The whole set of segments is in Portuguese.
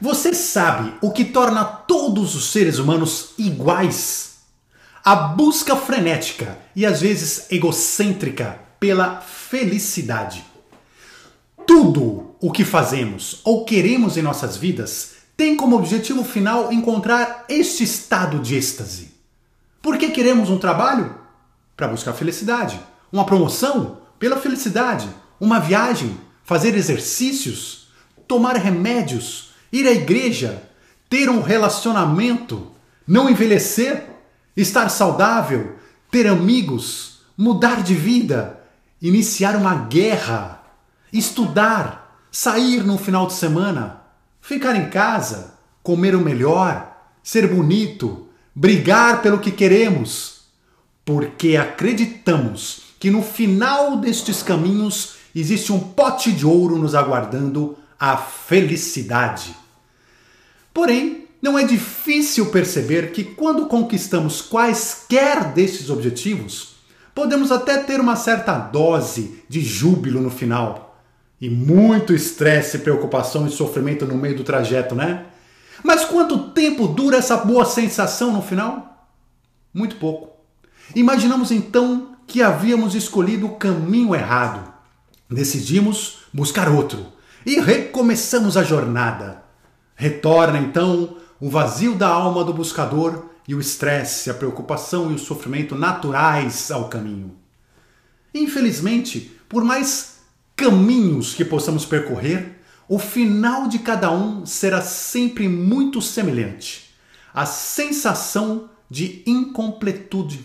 Você sabe o que torna todos os seres humanos iguais? A busca frenética e às vezes egocêntrica pela felicidade. Tudo o que fazemos ou queremos em nossas vidas tem como objetivo final encontrar este estado de êxtase. Por que queremos um trabalho? Para buscar felicidade. Uma promoção? Pela felicidade. Uma viagem? Fazer exercícios? Tomar remédios? Ir à igreja, ter um relacionamento, não envelhecer, estar saudável, ter amigos, mudar de vida, iniciar uma guerra, estudar, sair no final de semana, ficar em casa, comer o melhor, ser bonito, brigar pelo que queremos, porque acreditamos que no final destes caminhos existe um pote de ouro nos aguardando a felicidade. Porém, não é difícil perceber que quando conquistamos quaisquer destes objetivos, podemos até ter uma certa dose de júbilo no final. E muito estresse, preocupação e sofrimento no meio do trajeto, né? Mas quanto tempo dura essa boa sensação no final? Muito pouco. Imaginamos então que havíamos escolhido o caminho errado. Decidimos buscar outro e recomeçamos a jornada. Retorna então o vazio da alma do buscador e o estresse, a preocupação e o sofrimento naturais ao caminho. Infelizmente, por mais caminhos que possamos percorrer, o final de cada um será sempre muito semelhante a sensação de incompletude.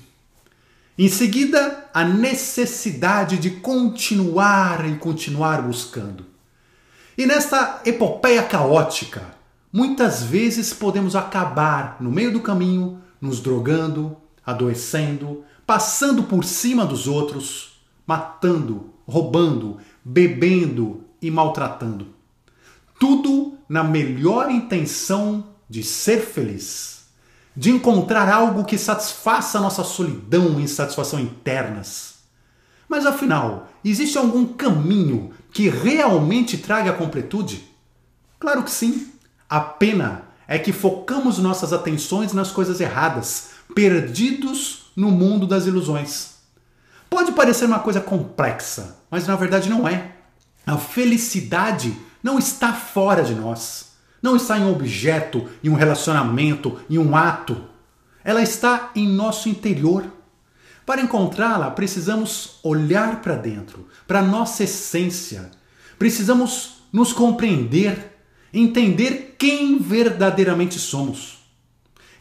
Em seguida, a necessidade de continuar e continuar buscando. E nesta epopeia caótica, muitas vezes podemos acabar no meio do caminho nos drogando, adoecendo, passando por cima dos outros, matando, roubando, bebendo e maltratando. Tudo na melhor intenção de ser feliz, de encontrar algo que satisfaça nossa solidão e insatisfação internas. Mas afinal, existe algum caminho que realmente traga a completude? Claro que sim. A pena é que focamos nossas atenções nas coisas erradas, perdidos no mundo das ilusões. Pode parecer uma coisa complexa, mas na verdade não é. A felicidade não está fora de nós. Não está em um objeto, em um relacionamento, em um ato. Ela está em nosso interior. Para encontrá-la, precisamos olhar para dentro, para nossa essência. Precisamos nos compreender entender quem verdadeiramente somos.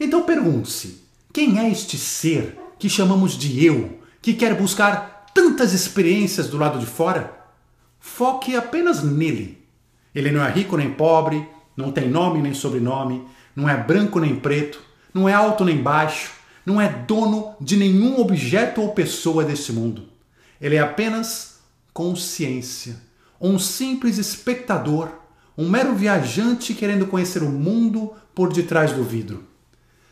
Então pergunte-se: quem é este ser que chamamos de eu, que quer buscar tantas experiências do lado de fora? Foque apenas nele. Ele não é rico nem pobre, não tem nome nem sobrenome, não é branco nem preto, não é alto nem baixo, não é dono de nenhum objeto ou pessoa deste mundo. Ele é apenas consciência, um simples espectador um mero viajante querendo conhecer o mundo por detrás do vidro.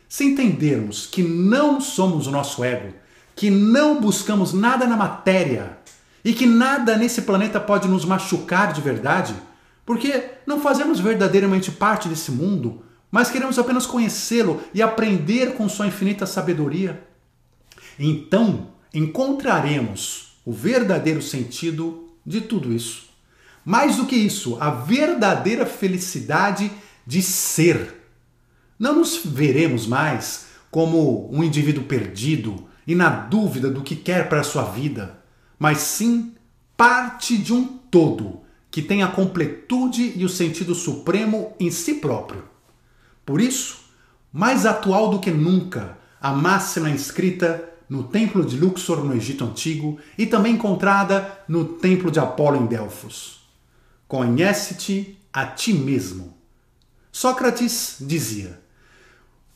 Se entendermos que não somos o nosso ego, que não buscamos nada na matéria e que nada nesse planeta pode nos machucar de verdade, porque não fazemos verdadeiramente parte desse mundo, mas queremos apenas conhecê-lo e aprender com sua infinita sabedoria, então encontraremos o verdadeiro sentido de tudo isso. Mais do que isso, a verdadeira felicidade de ser. Não nos veremos mais como um indivíduo perdido e na dúvida do que quer para a sua vida, mas sim parte de um todo que tem a completude e o sentido supremo em si próprio. Por isso, mais atual do que nunca, a máxima inscrita no templo de Luxor no Egito Antigo e também encontrada no templo de Apolo em Delfos. Conhece-te a ti mesmo. Sócrates dizia: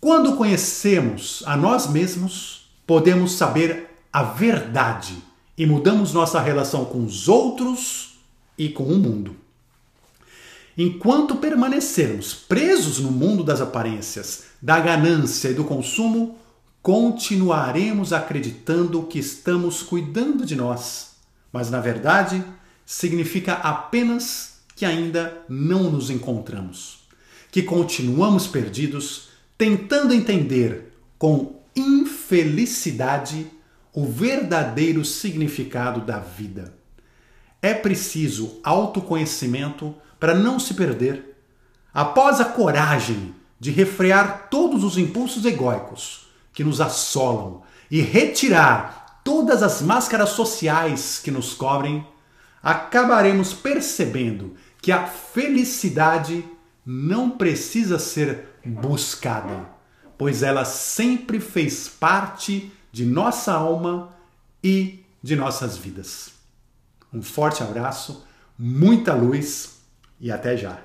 Quando conhecemos a nós mesmos, podemos saber a verdade e mudamos nossa relação com os outros e com o mundo. Enquanto permanecermos presos no mundo das aparências, da ganância e do consumo, continuaremos acreditando que estamos cuidando de nós, mas na verdade significa apenas que ainda não nos encontramos, que continuamos perdidos, tentando entender com infelicidade o verdadeiro significado da vida. É preciso autoconhecimento para não se perder. Após a coragem de refrear todos os impulsos egóicos que nos assolam e retirar todas as máscaras sociais que nos cobrem, acabaremos percebendo que a felicidade não precisa ser buscada, pois ela sempre fez parte de nossa alma e de nossas vidas. Um forte abraço, muita luz e até já!